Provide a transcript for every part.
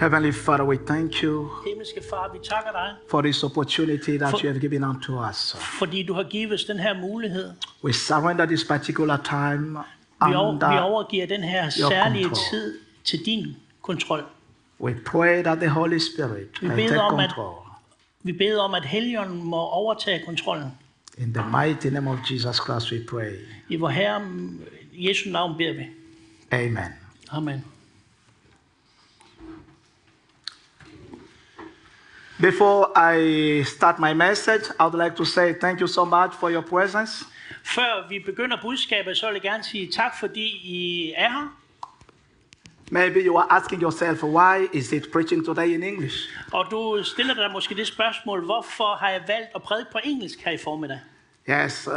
Heavenly Father, we thank you Himmelske Far, vi takker dig, for this opportunity that For- you have given unto us. fordi du har givet os den her mulighed. We surrender this particular time Vi, over, vi overgiver den her særlige control. tid til din kontrol. We pray that the Holy Spirit Vi may take om, at- control. Vi beder om, at Helligånden må overtage kontrollen. In the mighty name of Jesus Christ, we pray. I vor Herre Jesu navn beder vi. Amen. Amen. Before I start my message, I would like to say thank you so much for your presence. Før vi begynder budskabet, så vil jeg gerne sige tak, fordi I er her. Maybe you are asking yourself, why is it preaching today in English? Og du stiller dig måske det spørgsmål, hvorfor har jeg valgt at prædike på engelsk her i formiddag? Yes. Uh,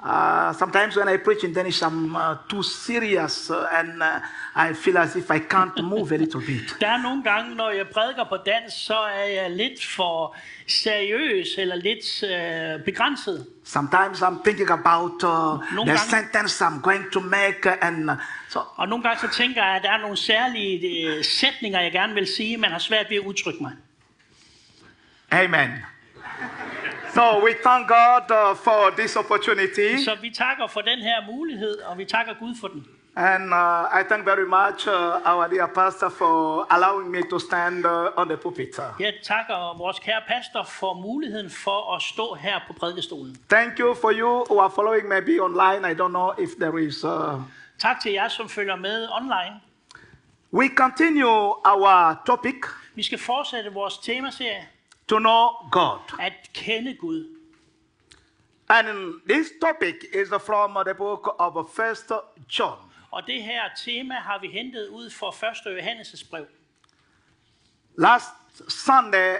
uh, sometimes when I preach in Danish, I'm uh, too serious uh, and uh, I feel as if I can't move a little bit. Der er nogle gange, når jeg prædiker på dansk, så er jeg lidt for seriøs eller lidt øh, begrænset. Sometimes I'm thinking about uh, the gange- sentence I'm going to make, uh, and so Og nogle gange så tænker jeg, at der er nogle særlige øh, sætninger, jeg gerne vil sige, men har svært ved at udtrykke mig. Amen. So we thank God uh, for this opportunity, Så vi takker for den her mulighed, og vi takker Gud for den. and uh, I thank very much uh, our dear pastor for allowing me to stand uh, on the pulpit. Jeg takker vores kære pastor for muligheden for at stå her på prædikestolen. Thank you for you who are following maybe online. I don't know if there is. Uh... Tak til jer, som følger med online. We continue our topic Vi skal fortsætte vores temaserie, to know God, at kende Gud. and this topic is from the book of First John. Og det her tema har vi hentet ud fra 1. Johannes' brev. Last Sunday,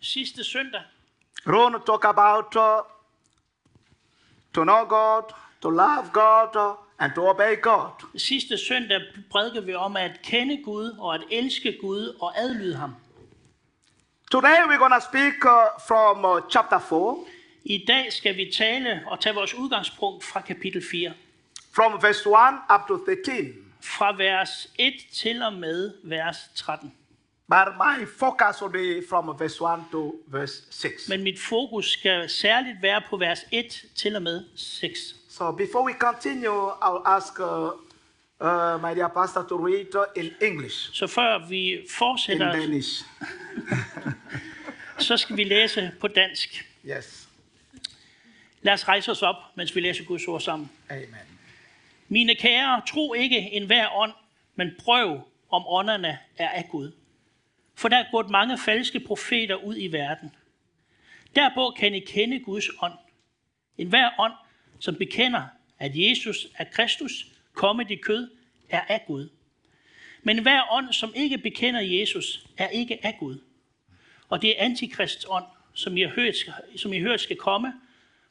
Sidste søndag, Ron talked about uh, to know God, to love God, uh, and to obey God. sidste søndag prædikede vi om at kende Gud og at elske Gud og adlyde ham. Today we're going to speak uh, from uh, chapter 4, I dag skal vi tale og tage vores udgangspunkt fra kapitel 4. from verse 1 up to 13. Fra vers 1 til og med vers 13. But my focus will be from verse 1 to verse 6. Men mit fokus skal særligt være på vers 1 til og med 6. So before we continue, I'll ask uh, uh, my dear pastor to read in English, Så før vi in fortsætter, Danish. så skal vi læse på dansk. Yes. Lad os rejse os op, mens vi læser Guds ord sammen. Amen. Mine kære, tro ikke enhver ånd, men prøv, om ånderne er af Gud. For der er gået mange falske profeter ud i verden. Derpå kan I kende Guds ånd. En hver ånd, som bekender, at Jesus er Kristus, kommet i kød, er af Gud. Men hver ånd, som ikke bekender Jesus, er ikke af Gud. Og det er antikrists ånd, som I har hørt, som I har hørt skal komme,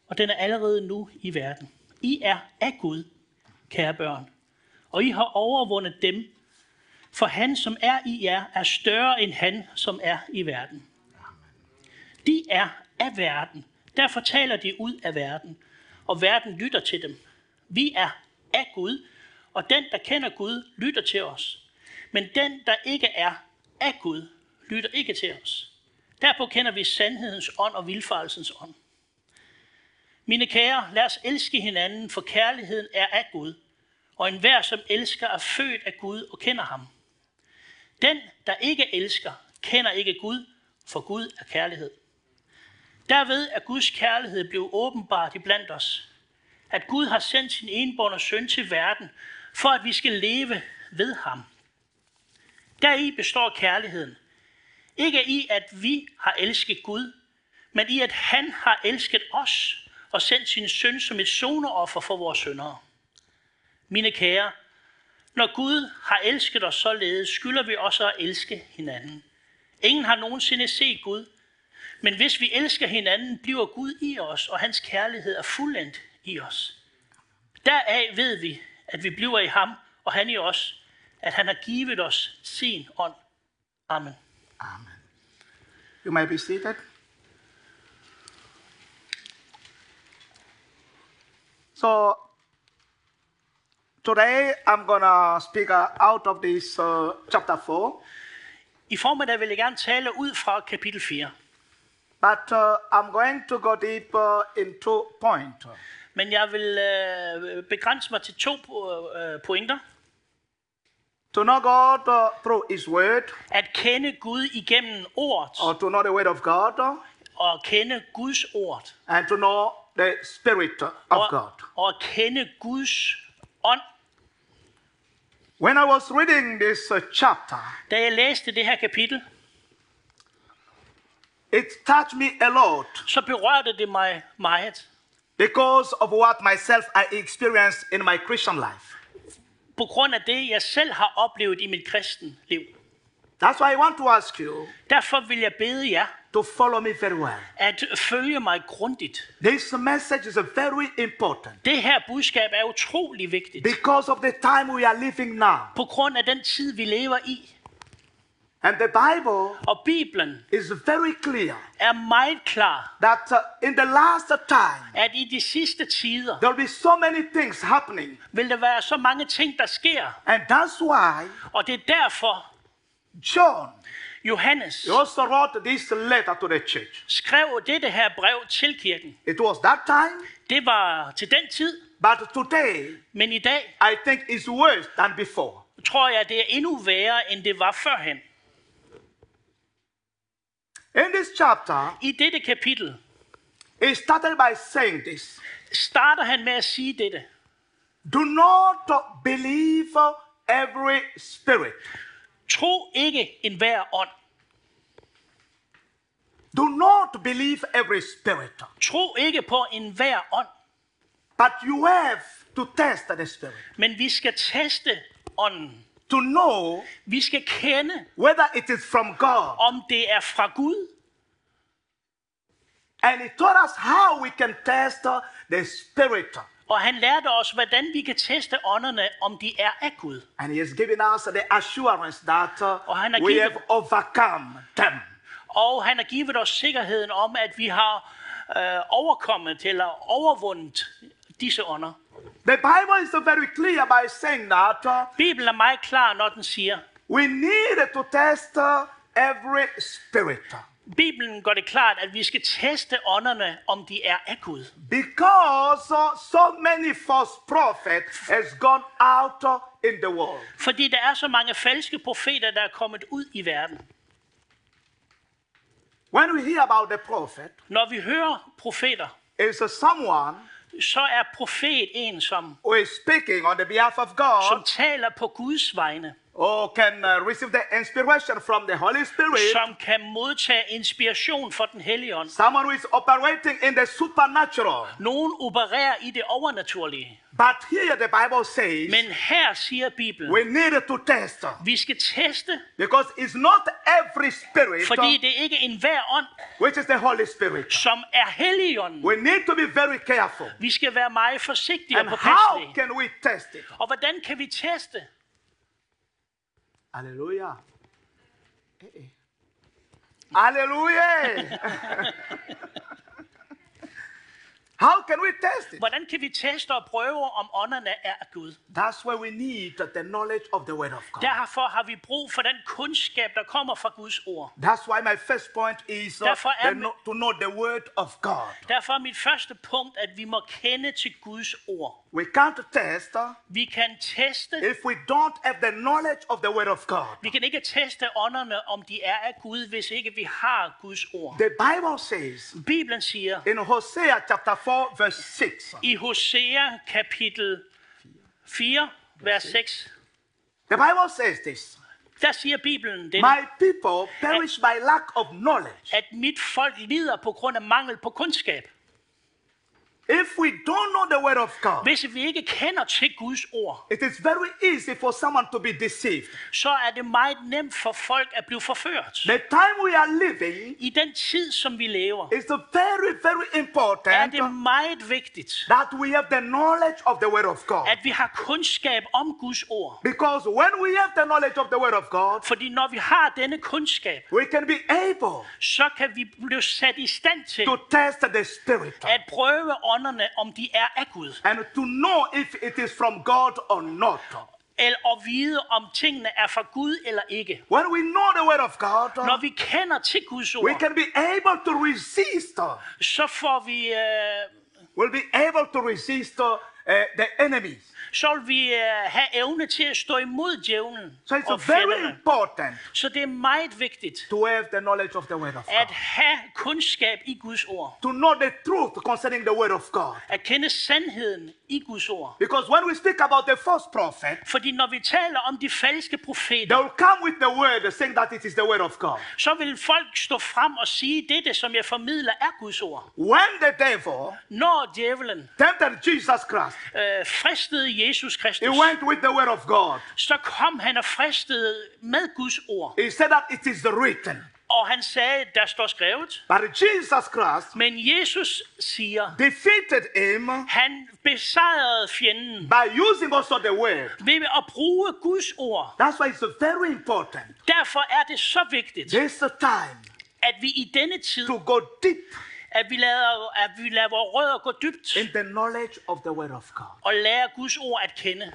og den er allerede nu i verden. I er af Gud, kære børn, og I har overvundet dem, for han, som er i jer, er større end han, som er i verden. De er af verden, derfor taler de ud af verden, og verden lytter til dem. Vi er af Gud, og den, der kender Gud, lytter til os. Men den, der ikke er af Gud, lytter ikke til os. Derpå kender vi sandhedens ånd og vilfarelsens ånd. Mine kære, lad os elske hinanden, for kærligheden er af Gud, og enhver, som elsker, er født af Gud og kender ham. Den, der ikke elsker, kender ikke Gud, for Gud er kærlighed. Derved er Guds kærlighed blevet åbenbart iblandt os. At Gud har sendt sin enbårne søn til verden, for at vi skal leve ved ham. Deri består kærligheden. Ikke i, at vi har elsket Gud, men i, at han har elsket os og sendt sin søn som et soneoffer for vores syndere. Mine kære, når Gud har elsket os således, skylder vi også at elske hinanden. Ingen har nogensinde set Gud, men hvis vi elsker hinanden, bliver Gud i os, og hans kærlighed er fuldendt i os. Deraf ved vi, at vi bliver i ham, og han i os, at han har givet os sin ånd. Amen. Amen. You may be seated. So, Today I'm gonna speak uh, out of this uh, chapter 4, I formiddag vil jeg gerne tale ud fra kapitel 4. but uh, I'm going to go deeper in two points. Men jeg vil øh, begrænse mig til to øh, pointer. To know God uh, through His Word, At kende Gud igennem ordet, or to know the Word of God, og at kende Guds ord, and to know the Spirit of og, God. og at kende Guds ånd. When I was reading this uh, chapter, Da jeg læste det her kapitel, it touched me a lot så berørte det mig meget. Because of what myself I experienced in my Christian life. På grund af det, jeg selv har oplevet i mit kristen liv. That's why I want to ask you Derfor vil jeg bede jer to follow me very well. at følge mig grundigt. This message is very important Det her budskab er utrolig vigtigt. because of the time we are living now. På grund af den tid, vi lever i. And the Bible Og Bibelen is very clear er meget klar, that uh, in the last time, at i de sidste tider there will be so many things happening. vil der være så mange ting, der sker. And that's why Og det er derfor, John Johannes he also wrote this letter to the church. skrev dette her brev til kirken. It was that time, Det var til den tid, but today men i dag I think it's worse than before. tror jeg, det er endnu værre, end det var førhen. In this chapter, I dette kapitel he started by saying this starter han med at sige dette. Do not believe every spirit. Tro ikke enhver ånd. Do not believe every spirit, Tro ikke på enhver ånd. but you have to test the spirit Men vi skal teste ånden. To know Vi skal kende, whether it is from God. om det er fra Gud. And he taught us how we can test the spirit. Og han lærte os, hvordan vi kan teste ånderne, om de er af Gud. And he has given us the assurance that Og han har we givet- have overcome them. Og han har givet os sikkerheden om, at vi har øh, overkommet eller overvundet disse ånder. The Bible is very clear by saying that uh, Bibelen er meget klar, når den siger, we need to test uh, every spirit. Bibelen gør det klart, at vi skal teste ånderne, om de er af Gud. Because uh, so many false prophets has gone out in the world. Fordi der er så mange falske profeter, der er kommet ud i verden. When we hear about the prophet, Når vi hører profeter, uh, someone så er profet en, som, who is speaking on the behalf of som God taler på Guds vegne, or can uh, receive the inspiration from the Holy Spirit. som kan modtage inspiration fra den hellige ånd. Someone who is operating in the supernatural. Nogen opererer i det overnaturlige. But here the Bible says Men her siger Bibelen, we need to test vi skal teste, because it's not every spirit fordi det er ikke enhver ånd, which is the Holy Spirit. som er helligånden. We need to be very careful. Vi skal være meget forsigtige And og how can we test it? Og hvordan kan vi teste? Hallelujah. Eh, eh. Hallelujah. How can we test it? Hvordan kan vi teste og prøve, om ånderne er af Gud? That's why we need the knowledge of the Word of God. Derfor har vi brug for den kundskab, der kommer fra Guds ord. That's why my first point is uh, Derfor er the to know the Word of God. Derfor er mit første punkt, at vi må kende til Guds ord. We can't test uh, Vi kan teste, if we don't have the knowledge of the Word of God. vi kan ikke teste ånderne, om de er af Gud, hvis ikke vi har Guds ord. The Bible says Bibelen siger in Hosea chapter 4, verse 6, i Hosea kapitel 4, vers 6, the Bible says this der siger Bibelen det, My people perish by lack of knowledge. at mit folk lider på grund af mangel på kundskab. If we don't know the Word of God, Hvis vi ikke kender til Guds ord, it is very easy for someone to be deceived. så er det meget nemt for folk at blive forført. The time we are living I den tid, som vi lever, is very, very er important det meget vigtigt, that we have the knowledge of the Word of God. at vi har kundskab om Guds ord. Because when we have the knowledge of the Word of God, Fordi når vi har denne kundskab, we can be able så kan vi blive sat i stand til to test the Spirit. at prøve ånderne ånderne, om de er af Gud. and to know if it is from God or not. Eller at vide, om tingene er fra Gud eller ikke. When we know the word of God, Når vi kender til Guds we ord, can be able to resist. så får vi, øh, We'll be able to resist uh, the enemies. Så vil vi øh, have evne til at stå imod djævlen So it's og very important Så det er meget vigtigt to have the knowledge of the word of at God. have kundskab i Guds ord. To know the truth concerning the word of God. At kende sandheden i Guds ord. Because when we speak about the false prophet, Fordi når vi taler om de falske they profeter, will come with the word saying that it is the word of God. så vil folk stå frem og sige, dette som jeg formidler er Guds ord. When the devil Når djævelen tempted Jesus Christ, øh, fristede Jesus he Kristus, went with the word of God. så kom han og fristede med Guds ord. He said that it is written. Og han sagde, der står skrevet. But Jesus Christ Men Jesus siger, defeated him han besejrede fjenden by using also the word. ved at bruge Guds ord. That's why it's very important Derfor er det så vigtigt, this time at vi i denne tid, to go deep at vi lader, at vi lader vores rødder gå dybt in the knowledge of the word of God. og lære Guds ord at kende.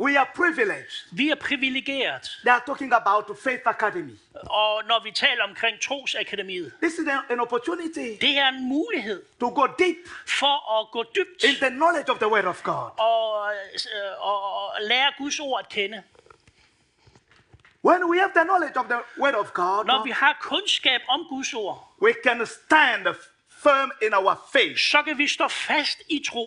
We are privileged. Vi er privilegeret, They are talking about Faith Academy. og når vi taler omkring trosakademiet, This is an, an opportunity det er en mulighed to go deep for at gå dybt in the knowledge of the word of God. og, øh, og, og lære Guds ord at kende. When we have the knowledge of the word of God, Når vi har kundskab om Guds ord, we can stand firm in our faith. så kan vi stå fast i tro.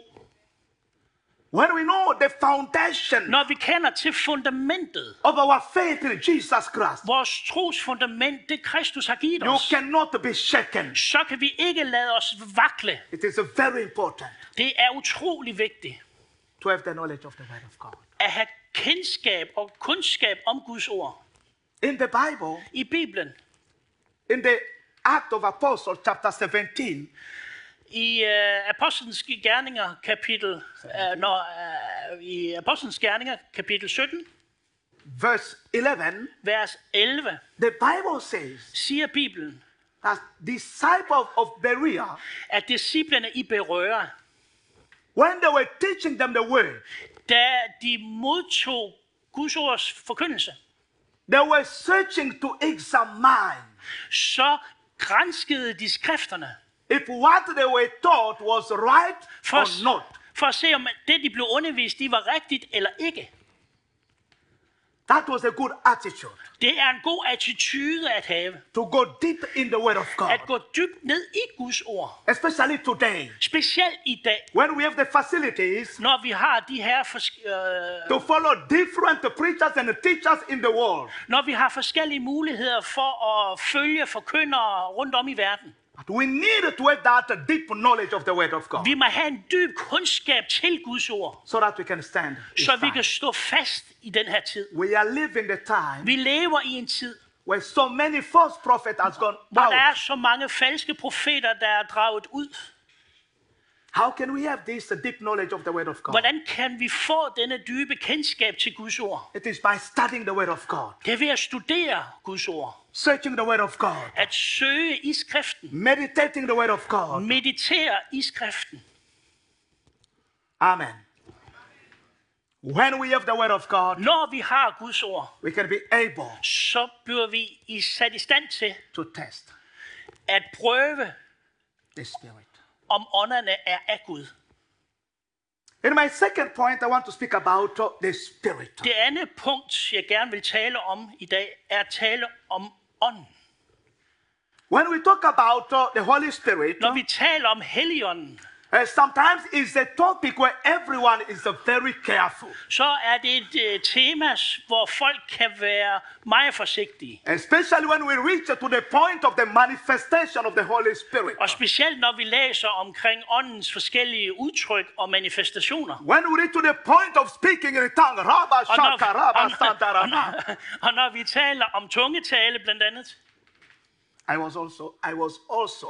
When we know the foundation Når vi kender til fundamentet, of our faith in Jesus Christ, vores trosfundament, det Kristus har givet you os, cannot be shaken. så kan vi ikke lade os vakle. It is very important Det er utrolig vigtigt to have the knowledge of the word of God. at have kendskab og kundskab om Guds ord. In the Bible, I Bibelen, in the Act of Apostles, chapter 17, i uh, Apostlenes Gerninger kapitel, uh, når, uh, i Apostlenes Gerninger kapitel 17, verse 11, vers 11, the Bible says siger Bibelen, that disciples of Berea, at disciplerne i Berøre, when they were teaching them the word, da de modtog Guds ords forkyndelse, they were searching to examine så granskede de skrifterne if what they were taught was right for, or not. for at se, om det, de blev undervist i, var rigtigt eller ikke. That was a good attitude Det er en god attitude at have. to go deep in the word of God, At gå dybt ned i Guds ord. especially today Specielt i dag, when we have the facilities når vi har de her øh, to follow different preachers and teachers in the world. når vi har forskellige muligheder for at følge forkyndere rundt om i verden. We need to have that deep knowledge of the word of God Vi må have en dyb kundskab til Guds ord, so that we can stand. så vi time. kan stå fast i den her tid. We are living the time Vi lever i en tid, where so many false prophets has gone hvor out. der er så mange falske profeter, der er draget ud. How can we have this uh, deep knowledge of the word of God? Hvordan kan vi få denne dybe kendskab til Guds ord? It is by studying the word of God, Det er ved at studere Guds ord. searching the word of God, At søge i skriften. meditating the word of God. Meditere i skriften. Amen. When we have the word of God, Når vi har Guds ord, we can be able så bliver vi i- sat i stand til to test at prøve, the Spirit. Om ånderne er af Gud. In my second point, I want to speak about uh, the Spirit. Det andet punkt, jeg gerne vil tale om i dag, er at tale om ånden. When we talk about uh, the Holy Spirit, Når vi taler om Helligånden, uh, sometimes it's a topic where everyone is very careful, så er det et uh, tema, hvor folk kan være meget forsigtige. especially when we reach to the point of the manifestation of the Holy Spirit. Og specielt når vi læser omkring åndens forskellige udtryk og manifestationer. When we reach to the point of speaking in a tongue, Rabba Shaka, Rabba og, Santa og, Rabba. når, og når vi taler om tungetale blandt andet, I was also I was also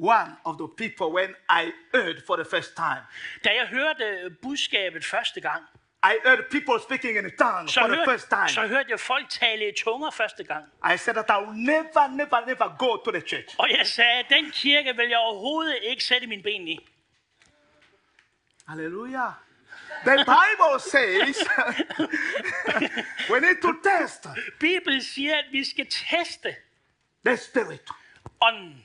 one of the people when I heard for the first time. da jeg hørte budskabet første gang, I heard people speaking in tongues så, for the first hørte, time. så hørte jeg folk tale i tunger første gang. I said that I will never, never, never go to the church. Og jeg sagde, den kirke vil jeg overhovedet ikke sætte min ben i. Hallelujah. The Bible says we need to test Bibelen siger, at vi skal teste the spirit. ånden.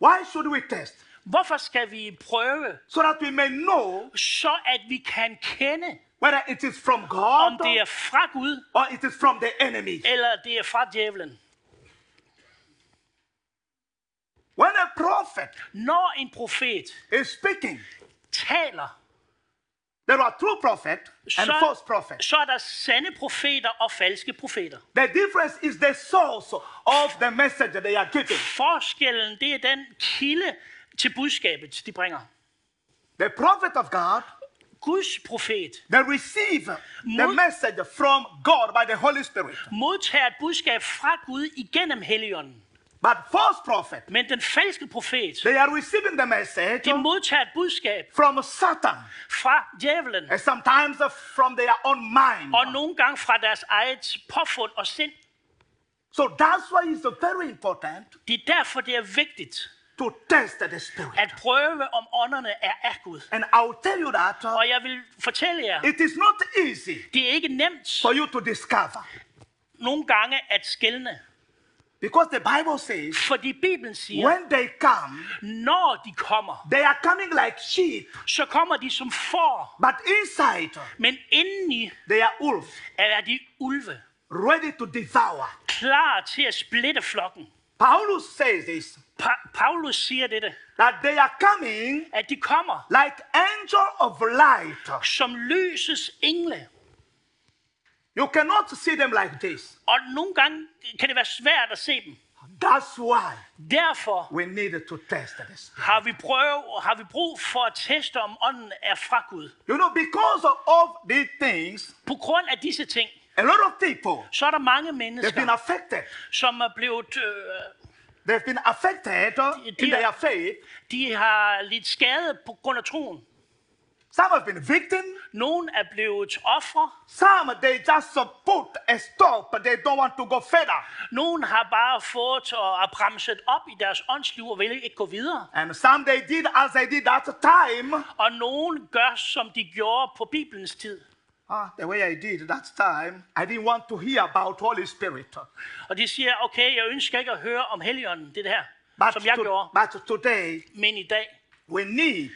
Why should we test? Hvorfor skal vi prøve, So that we may know så at vi kan kende, whether it is from om God det er fra Gud, or it is from the enemy. eller det er fra djævlen? When a prophet Når en profet is speaking, taler, there are true prophets and så, false prophets. så er der sande profeter og falske profeter. The difference is the source of the message they are giving. Forskellen, det er den kilde til budskabet, de bringer. The prophet of God, Guds profet they receive the message from God by the Holy Spirit. modtager et budskab fra Gud igennem Helligånden. But false prophet, Men den falske profet, they are receiving the message de modtager et budskab from Satan fra djævlen, and sometimes from their own mind. og nogle gange fra deres eget påfund og sind. So that's why it's very important Det er derfor, det er vigtigt to test the spirit. at prøve, om ånderne er af Gud. And I'll tell you that uh, Og jeg vil fortælle jer, it is not easy det er ikke nemt for you to discover nogle gange at skælne. Because the Bible says Fordi Bibelen siger, when they come, når de kommer, they are coming like sheep, så kommer de som får, but inside men indeni they are wolves, er de ulve, ready to devour. klar til at splitte flokken. Paulus says this Pa- Paulus siger dette, that they are coming at de kommer like angel of light. som lysets engle. You cannot see them like this. Og nogle gange kan det være svært at se dem. That's why Derfor we need to test this. har vi, prøv, har vi brug for at teste, om ånden er fra Gud. You know, because of these things, På grund af disse ting, a lot of people så er der mange they've been mennesker, affected. som er blevet, øh, They've been affected uh, in dear- their faith. de har lidt skade på grund af troen. Some have been victims. Nogle er blevet ofre. Some they just uh, put a stop. They don't want to go further. Nogle har bare fået og er bremset op i deres åndsliv og vil ikke gå videre. And some they did as they did at the time. Og nogle gør, som de gjorde på Bibelens tid. Ah, the way I did that time, I didn't want to hear about Holy Spirit. Og de siger, okay, jeg ønsker ikke at høre om Helligånden, det her, But, som jeg to- gjorde. but today, Men i dag, we need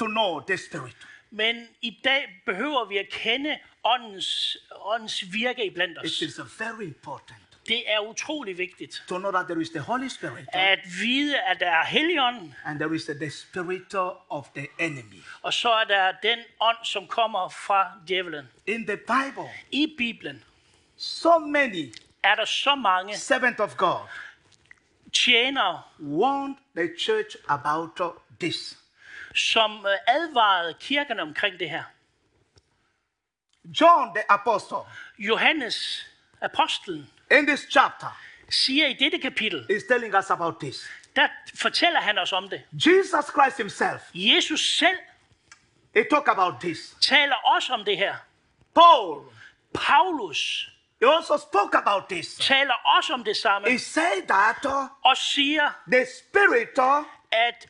to know the Spirit. men i dag behøver vi at kende åndens, åndens virke i blandt It os. is very important Det er utrolig vigtigt to know that there is the Holy Spirit at vide, at der er Helligånden, and there is the spirit of the enemy. og så er der den ånd, som kommer fra djævelen. In the Bible, I Bibelen so many er der så mange servants of God tjenere, warned the church about this. Som øh, advarede kirken omkring det her. John the apostle Johannes, apostlen, in this chapter siger i dette kapitel, is telling us about this. der fortæller han os om det. Jesus Christ himself, Jesus selv he talk about this. taler også om det her. Paul, Paulus he also spoke about this. taler også om det samme He said that og siger, the spirit, at,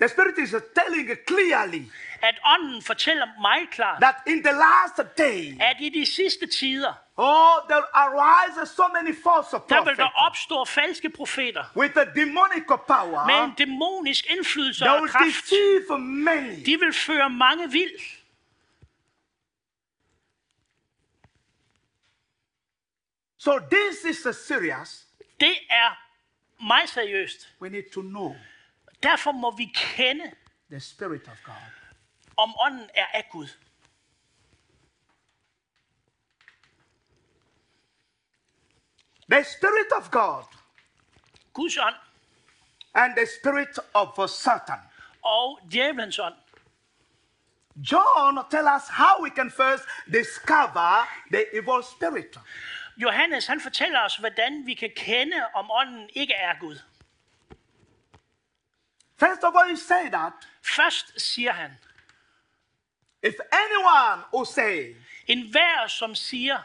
the spirit is telling clearly at ånden fortæller meget klart, that in the last day, at i de sidste tider, oh, there arise so many false der vil prophets der opstå falske profeter with a demonic power. med en dæmonisk indflydelse og kraft. many. De vil føre mange vild. So this is uh, serious. Det er meget seriøst. We need to know Derfor må vi kende, the spirit of God. om ånden er af Gud. The spirit of God Guds ånd and the spirit of Satan. og djævelens ånd. John tell us how we can first discover the evil spirit. Johannes han fortæller os, hvordan vi kan kende, om ånden ikke er Gud. First of all, he say that Først siger han, If anyone who say, En hver, som siger,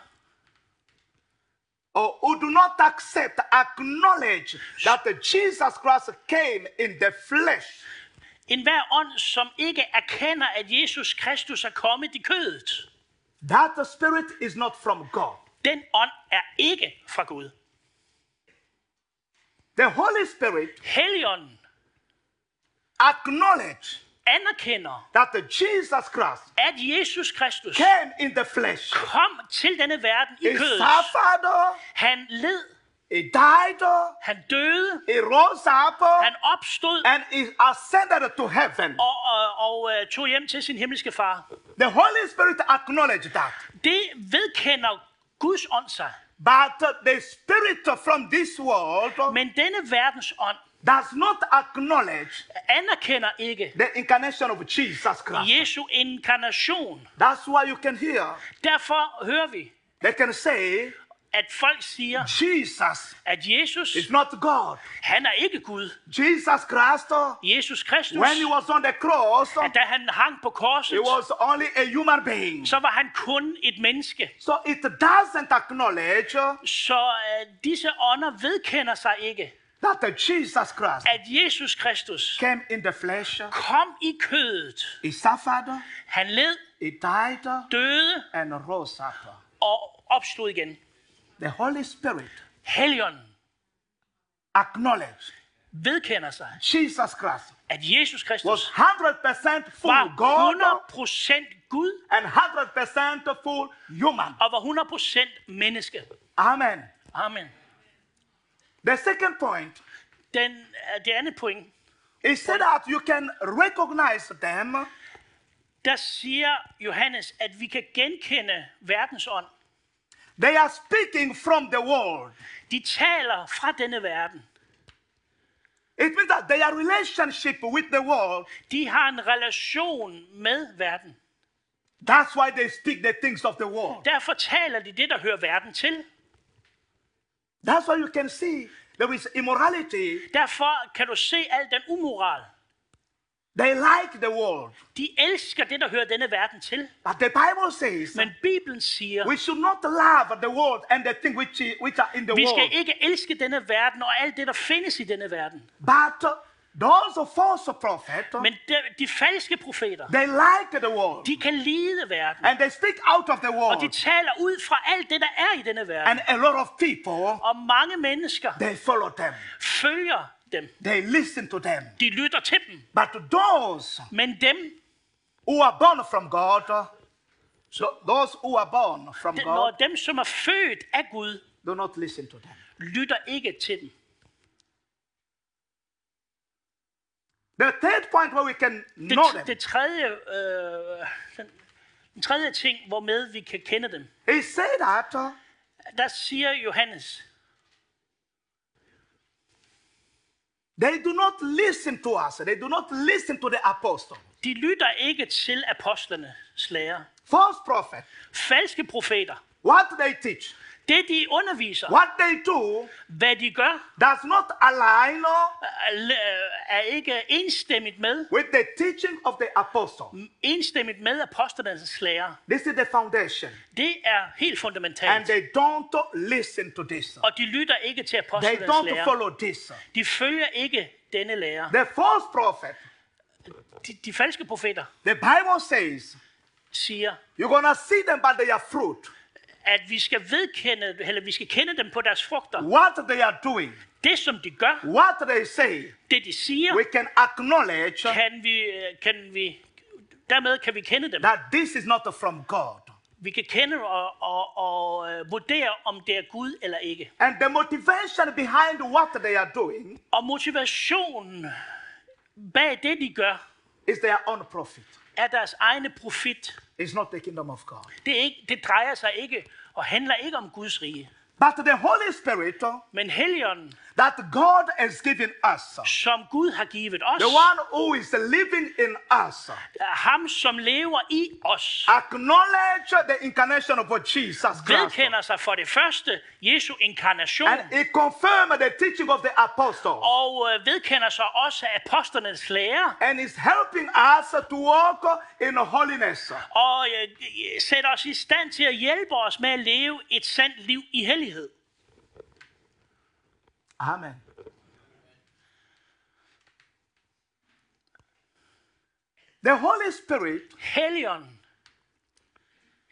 or who do not accept, acknowledge that Jesus Christ came in the flesh, en hver ånd, som ikke erkender, at Jesus Kristus er kommet i kødet, that the spirit is not from God. den ånd er ikke fra Gud. The Holy Spirit Helligånden acknowledge anerkender, that the Jesus Christ at Jesus Kristus came in the flesh. kom til denne verden i kødet. suffered, Han led, he died, han døde, he rose up, han opstod and he ascended to heaven. og, og, og øh, tog hjem til sin himmelske far. The Holy Spirit acknowledged that. Det vedkender Guds ånd sig. But the spirit from this world Men denne verdens ånd does not acknowledge anerkender ikke the incarnation of Jesus Christ. Jesu inkarnation. That's why you can hear, Derfor hører vi, they can say, at folk siger, Jesus at Jesus, is not God. han er ikke Gud. Jesus Christ, uh, Jesus Kristus, when he was on the cross, at da han hang på korset, he was only a human being. så var han kun et menneske. So it doesn't acknowledge uh, Så øh, disse ånder vedkender sig ikke, that the Jesus Christ at Jesus Kristus came in the flesh, kom i kødet. he suffered, Han led, he died, døde and rose up. og opstod igen. The Holy Spirit Helligånden acknowledged vedkender sig, Jesus Christ at Jesus was Kristus 100% full var God 100% Gud and 100% full human. og var 100% menneske. Amen. Amen. The second point Den, øh, det andet point, is said that you can recognize them der siger Johannes, at vi kan genkende verdens ånd. They are speaking from the world. De taler fra denne verden. It means that their relationship with the world, De har en relation med verden. that's why they speak the things of the world. Derfor taler de det, der hører verden til. That's why you can see there is immorality. Derfor kan du se al den umoral. They like the world. De elsker det, der hører denne verden til. But the Bible says Men Bibelen siger, we should not love the world and the things which, which are in the vi skal world. ikke elske denne verden og alt det, der findes i denne verden. But those false prophets, Men de, de falske profeter, they like the world. de kan lide verden. And they speak out of the Og de world. taler ud fra alt det, der er i denne verden. And a lot of people, Og mange mennesker they follow them. følger dem. They listen to them. De lytter til dem. But those Men dem, who are born from God, so those who are born from de- God, dem, som er født af Gud, do not listen to them. lytter ikke til dem. The third point where we can know Det, them det tredje, øh, den, den tredje ting, hvormed vi kan kende dem, He said that uh, der siger Johannes, they do not listen to us. They do not listen to the apostle. de lytter ikke til apostlenes lære. False prophet. Falske profeter, What they teach, det de underviser, what they do, hvad de gør, does not align er, ikke enstemmigt med, with the teaching of the apostle. enstemmigt med apostlenes lære. This is the foundation. Det er helt And fundamentalt. they don't listen to this. Og de lytter ikke til They apostlenes don't lære. follow this. De følger ikke denne lære. The false prophet, De, de falske profeter the Bible says, siger, you're gonna see them by their fruit. At vi skal vedkende, eller vi skal kende dem på deres frugter. What they are doing, Det, som de gør, what they say, det de siger, we can acknowledge kan vi, kan vi, dermed kan vi kende dem. that this is not from God. Vi kan kende og, og, og øh, vurdere, om det er Gud eller ikke. And the motivation behind what they are doing Og motivationen bag det, de gør, is their own profit. Er deres egne profit. It's not the kingdom of God. Det, er ikke, det drejer sig ikke og handler ikke om Guds rige. But the Holy Spirit Men Helligånden, that God has given us, som Gud har givet os, the one who is living in us, ham som lever i os, acknowledge the incarnation of Jesus Christ. vedkender sig for det første Jesu inkarnation, And he confirmed the teaching of the apostles. og øh, vedkender sig også apostlenes lære, And is helping us to walk in holiness. og øh, sætter os i stand til at hjælpe os med at leve et sandt liv i hellighed. Amen. The Holy Spirit Helion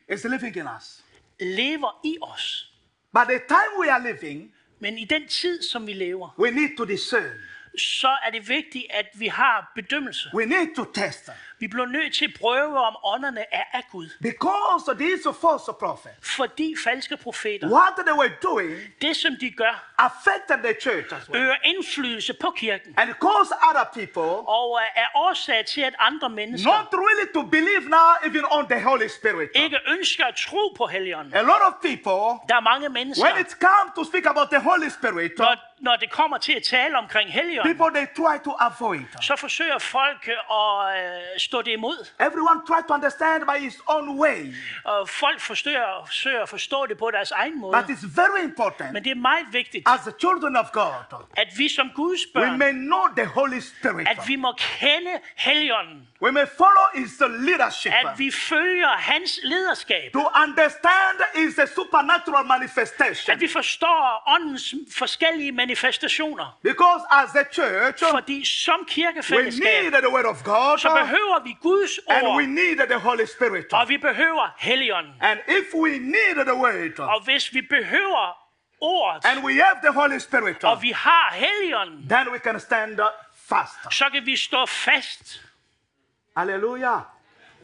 is living in us. lever i os, But the time we are living, men i den tid, som vi lever, we need to discern. så er det vigtigt, at vi har bedømmelse. We need to test. Vi bliver nødt til at prøve, om ånderne er af Gud. Because these false prophets, Fordi falske profeter, what they were doing det som de gør, affected the church as well. øger indflydelse på kirken. And cause other people Og øh, er årsag til, at andre mennesker not really to believe now even on the Holy Spirit. ikke ønsker at tro på Helligånden. A lot of people, Der er mange when mennesker, it comes to speak about the Holy Spirit, når, når det kommer til at tale omkring Helligånden, people they try to avoid. så forsøger folk øh, at øh, stå det imod. Everyone try to understand by his own way. Og folk forsøger, forsøger at forstå det på deres egen måde. But it's very important Men det er meget vigtigt, as the children of God, at vi som Guds we børn, may know the Holy Spirit. at vi må kende Helligånden. We may follow his leadership. At vi følger hans lederskab. To understand is a supernatural manifestation. At vi forstår åndens forskellige manifestationer. Because as a church, Fordi som we kirkefællesskab, need the word of God så behøver vi Guds and we need the Holy Spirit. og vi behøver Helligånden. And if we need the word Og hvis vi behøver ordet, and we have the Holy Spirit, og vi har Helligånden, then we can stand fast. så kan vi stå fast. Hallelujah.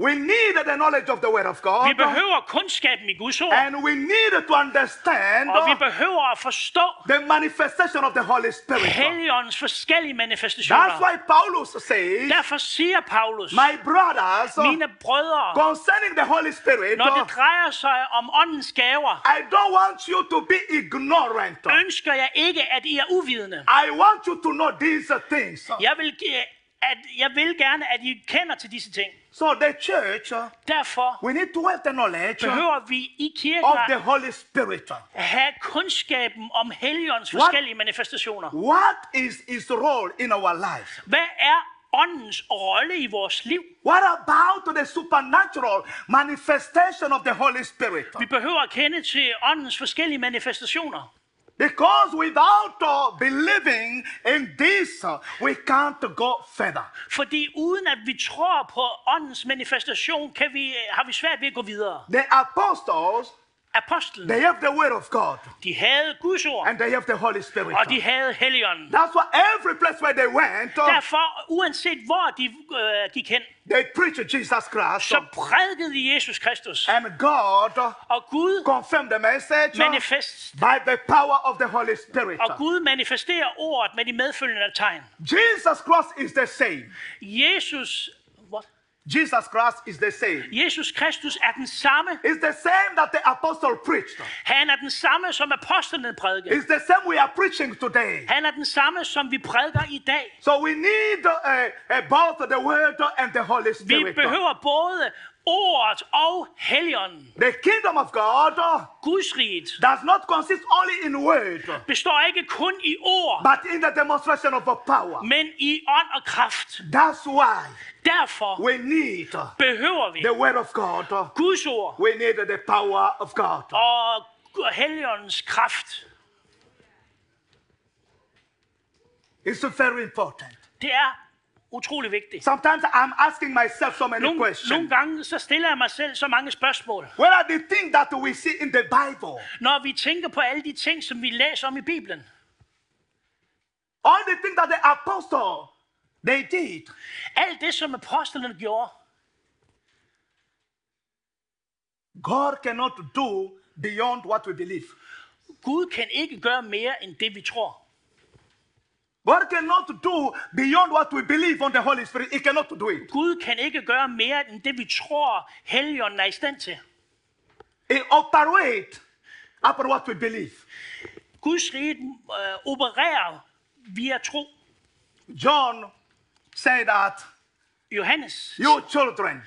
We need the knowledge of the word of Vi God. behøver kundskaben i Guds ord, And we need to understand og vi behøver at forstå the manifestation of the Holy Spirit. Helligåndens forskellige That's manifestationer. why Paulus says, Derfor siger Paulus, My brothers, mine brødre, concerning the Holy Spirit, når det drejer sig om åndens gaver, I don't want you to be ignorant. ønsker jeg ikke, at I er uvidende. I want you to know these things. Jeg vil, gi- at, jeg vil gerne, at I kender til disse ting. So the church, Derfor we need to have the knowledge behøver vi i kirken of the Holy Spirit. at have kundskaben om Helligåndens forskellige manifestationer. What is his role in our life? Hvad er åndens rolle i vores liv? What about the supernatural manifestation of the Holy Spirit? Vi behøver at kende til åndens forskellige manifestationer. Because without uh, believing in this, uh, we can't go further. Fordi uden at vi tror på åndens manifestation, kan vi, har vi svært ved at gå videre. The apostles, Apostlen, they have the word of God de havde Guds ord, and they have the Holy Spirit. og de havde Helligånden. That's why every place where they went, uh, Derfor, uanset hvor de øh, gik hen, they preached Jesus Christ. så prædikede de Jesus Kristus. And God uh, Og Gud confirmed the message uh, manifest, by the power of the Holy Spirit. og Gud manifesterer ordet med de medfølgende tegn. Jesus Christ is the same. Jesus? Jesus Christ is the same. Jesus Kristus er den samme. It's the same that the apostle preached. Han er den samme, som apostlene prædikede. It's the same we are preaching today. Han er den samme, som vi prædiker i dag. So we need uh, uh, both the word and the Holy Spirit. Vi behøver både ordet og helligånden. The kingdom of God Guds riget does not consist only in word, består ikke kun i ord, but in the demonstration of a power. men i ånd og kraft. That's why Derfor we need behøver vi the word of God. Guds ord We need the power of God. og helligåndens kraft. It's very important. Det er utrolig vigtigt. Sometimes I'm asking myself so many Nogle, nogle questions. gange så stiller jeg mig selv så mange spørgsmål. What are the things that we see in the Bible? Når vi tænker på alle de ting, som vi læser om i Bibelen. All the things that the apostle they did. Alt det, som apostlene gjorde, God cannot do beyond what we believe. Gud kan ikke gøre mere end det, vi tror. God cannot do beyond what we believe on the Holy Spirit. He cannot do it. Gud kan ikke gøre mere end det, vi tror, Helligånden er i stand til. He operates upon what we believe. Guds rige øh, opererer via tro. John said that Johannes you children,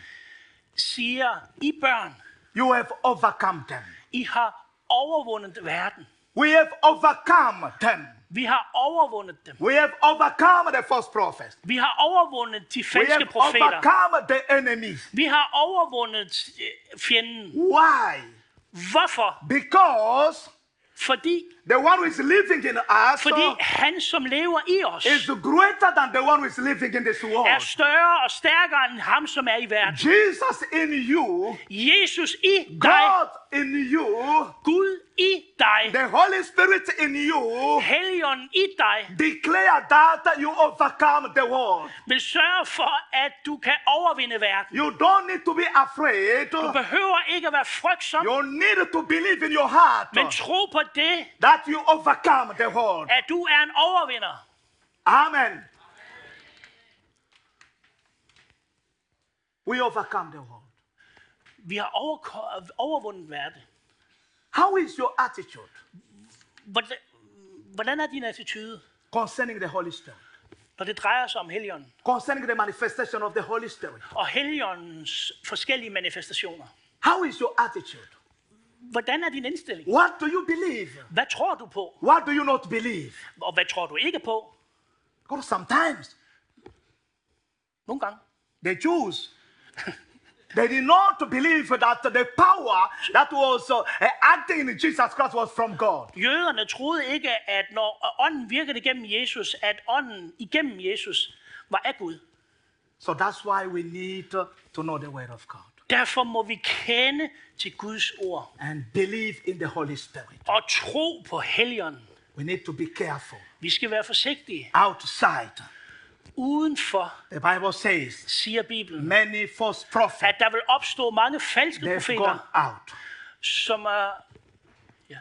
siger, I børn, you have overcome them. I har overvundet verden. We have overcome them. Vi har overvundet dem. We have overcome the false prophets. Vi har overvundet de We falske have profeter. overcome the enemy. Vi har overvundet øh, fjenden. Why? Hvorfor? Because Fordi, the one who is living in us fordi han, som lever i os, is greater than the one who is living in this er world. større og stærkere end ham, som er i verden. Jesus in you, Jesus i dig, God in you, Gud i dig, the Holy Spirit in you, Helligånden i dig, declare that you overcome the world. vil sørge for, at du kan overvinde verden. You don't need to be afraid. Du behøver ikke at være frygtsom, You need to believe in your heart men tro på det, that you overcome the world. at du er en overvinder. Amen. We overcome the world. Vi har overvundet verden. How is your attitude Hvordan, hvordan er din attitude, concerning the Holy Spirit? når det drejer sig om Helligånden? Concerning the manifestation of the Holy Spirit? Og Helligåndens forskellige manifestationer. How is your attitude? Hvordan er din indstilling? What do you believe? Hvad tror du på? What do you not believe? Og hvad tror du ikke på? Because sometimes Nogle gange. the Jews they did not believe that the power that was uh, acting in Jesus Christ was from God. Jøderne troede ikke, at når ånden virkede gennem Jesus, at ånden igennem Jesus var af Gud. So that's why we need to know the word of God Derfor må vi kende til Guds ord and believe in the Holy Spirit. og tro på Helligånden. We need to be careful. Vi skal være forsigtige. Outside, Udenfor, the Bible says, siger Bibelen, many false prophets at der vil opstå mange falske they've gone profeter, out. som er,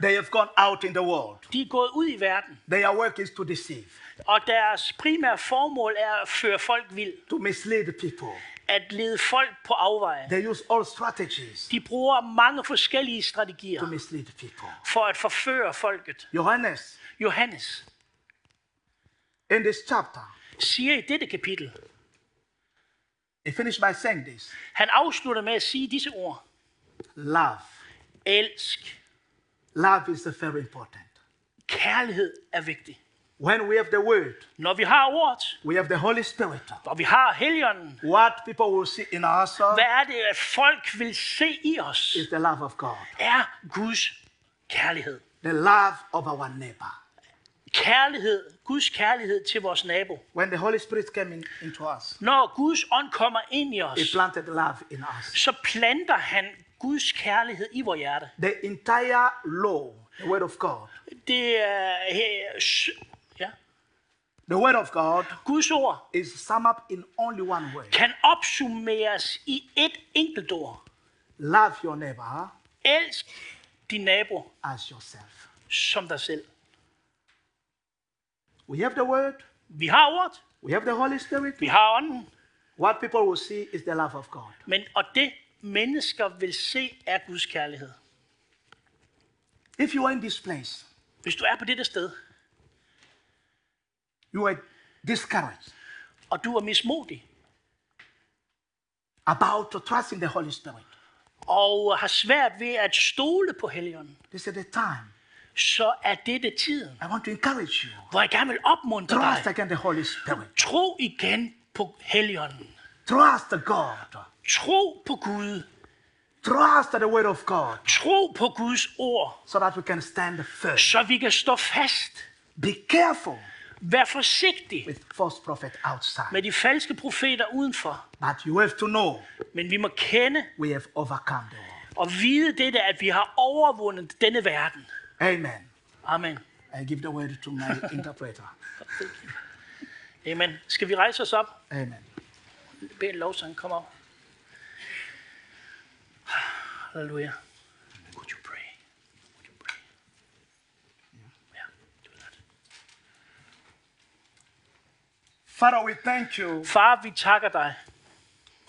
They have gone out in the world. de er gået ud i verden. Their work is to deceive, Og deres primære formål er at føre folk vild. to mislead people. At lede folk på afveje. They use all strategies De bruger mange forskellige to strategier mislead people. for at forføre folket. Johannes, Johannes in this chapter, siger i dette kapitel, he finished by saying this han afslutter med at sige disse ord. love. Elsk. Love is very important. Kærlighed er vigtig. When we have the word, Når vi har ordet, we have the Holy Spirit. og vi har helligånden, What people will see in us hvad er det, at folk vil se i os, is the love of God, er Guds kærlighed. the love of our neighbor. Kærlighed, Guds kærlighed til vores nabo. When the Holy Spirit came in, into us, Når Guds ånd kommer ind i He os, planted love in us. så planter han Guds kærlighed i vores hjerte. The entire law, the word of God, Det er s- ja, the word of God Guds ord is summed up in only one word. kan opsummeres i et enkelt ord. Love your neighbor Elsk din nabo as yourself. som dig selv. We have the word, Vi har ordet, we have the Holy Spirit. vi har ånden, What people will see is the love of God. men og det mennesker vil se er Guds kærlighed. If you are in this place, Hvis du er på dette sted, you are discouraged og du er mismodig, about to trust in the Holy Spirit. og har svært ved at stole på Helligånden, This is the time. Så er dette tiden, I want to encourage you. hvor jeg gerne vil opmuntre Trust dig. again the Holy Spirit. Tro igen på Helligånden. Trust God. Tro på Gud. Trust the word of God Tro på Guds ord, so that we can stand firm. så vi kan stå fast. Be careful Vær forsigtig with false prophet outside. med de falske profeter udenfor. But you have to know Men vi må kende we have overcome the world. og vide dette, at vi har overvundet denne verden. Amen. Amen. I give the word to my interpreter. Amen. Skal vi rejse os op? Amen. Bed en lovsang. Kom op. Halleluja. Would you pray? Would you pray? Yeah, do that. Father, we thank you Far, vi takker dig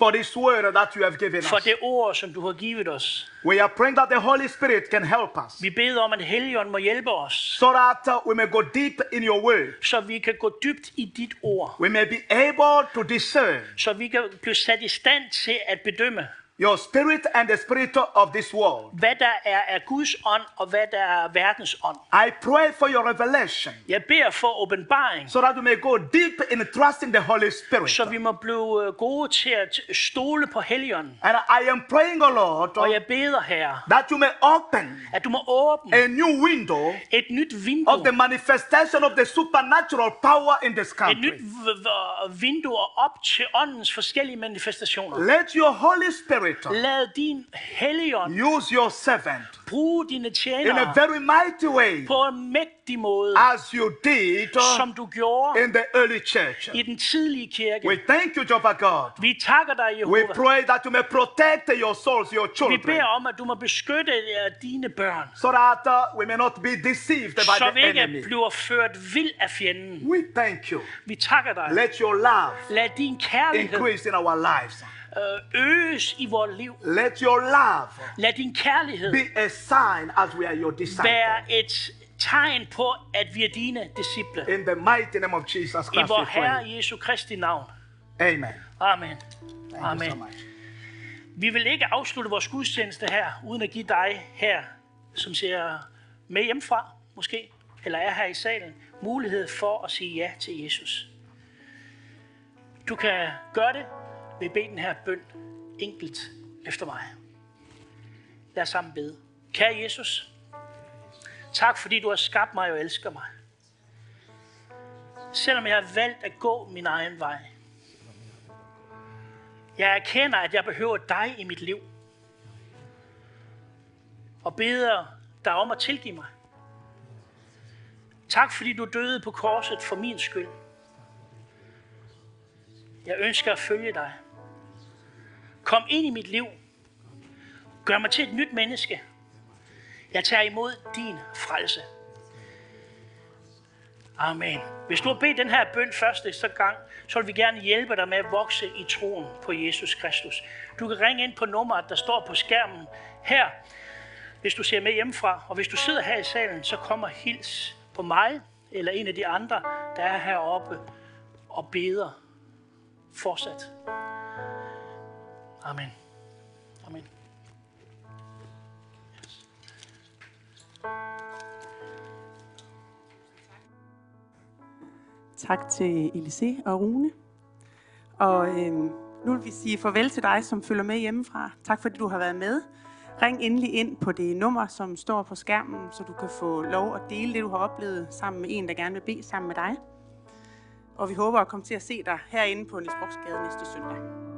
for this word that you have given for us. det ord, som du har givet os. We are praying that the Holy Spirit can help us Vi beder om, at Helligånden må hjælpe os, so that uh, we may go deep in your word. så vi kan gå dybt i dit ord. We may be able to discern Så vi kan blive sat i stand til at bedømme, your spirit and the spirit of this world. hvad der er af Guds ånd, og hvad der er verdens ånd. I pray for your revelation Jeg beder for åbenbaring, so that we may go deep in trusting the Holy Spirit. så vi må blive øh, gode til at stole på Helligånden. And I am praying, O Lord, Og jeg beder, Herre, that you may open at du må åbne a new window et nyt of vindue, the manifestation of the supernatural power in this et country. nyt v- v- vindue op til åndens forskellige manifestationer. Let your Holy Spirit Lad din Helligånd use your servant bruge dine in a tjenere very mighty way på en mægtig måde, as you did som du gjorde in the early church. i den tidlige kirke. We thank you, Jehovah God. Vi takker dig, We Jehova. pray that you may protect your souls, your Vi children, beder om, at du må beskytte øh, dine børn, so that uh, we may not be deceived by så vi the ikke enemy. bliver ført vild af fjenden. We thank you. Vi takker dig. Let your love Lad din kærlighed increase in our lives. Øh, øges i vores liv. Let your love Lad din kærlighed be a sign as we are your disciples. være et tegn på, at vi er dine disciple. In the mighty name of Jesus I Christ, vor we pray. Herre Jesu Kristi navn. Amen. Amen. Thank so Amen. much. Vi vil ikke afslutte vores gudstjeneste her, uden at give dig her, som ser med hjemmefra, måske, eller er her i salen, mulighed for at sige ja til Jesus. Du kan gøre det vil bede den her bøn enkelt efter mig. Lad os sammen bede. Kære Jesus, tak fordi du har skabt mig og elsker mig. Selvom jeg har valgt at gå min egen vej, jeg erkender, at jeg behøver dig i mit liv. Og beder dig om at tilgive mig. Tak fordi du døde på korset for min skyld. Jeg ønsker at følge dig. Kom ind i mit liv. Gør mig til et nyt menneske. Jeg tager imod din frelse. Amen. Hvis du har bedt den her bøn første så gang, så vil vi gerne hjælpe dig med at vokse i troen på Jesus Kristus. Du kan ringe ind på nummeret, der står på skærmen her, hvis du ser med hjemmefra. Og hvis du sidder her i salen, så kommer hils på mig eller en af de andre, der er heroppe og beder fortsat. Amen. Amen. Tak til Elise og Rune. Og øhm, nu vil vi sige farvel til dig, som følger med hjemmefra. Tak fordi du har været med. Ring endelig ind på det nummer, som står på skærmen, så du kan få lov at dele det, du har oplevet sammen med en, der gerne vil bede sammen med dig. Og vi håber at komme til at se dig herinde på Niels Broksgade næste søndag.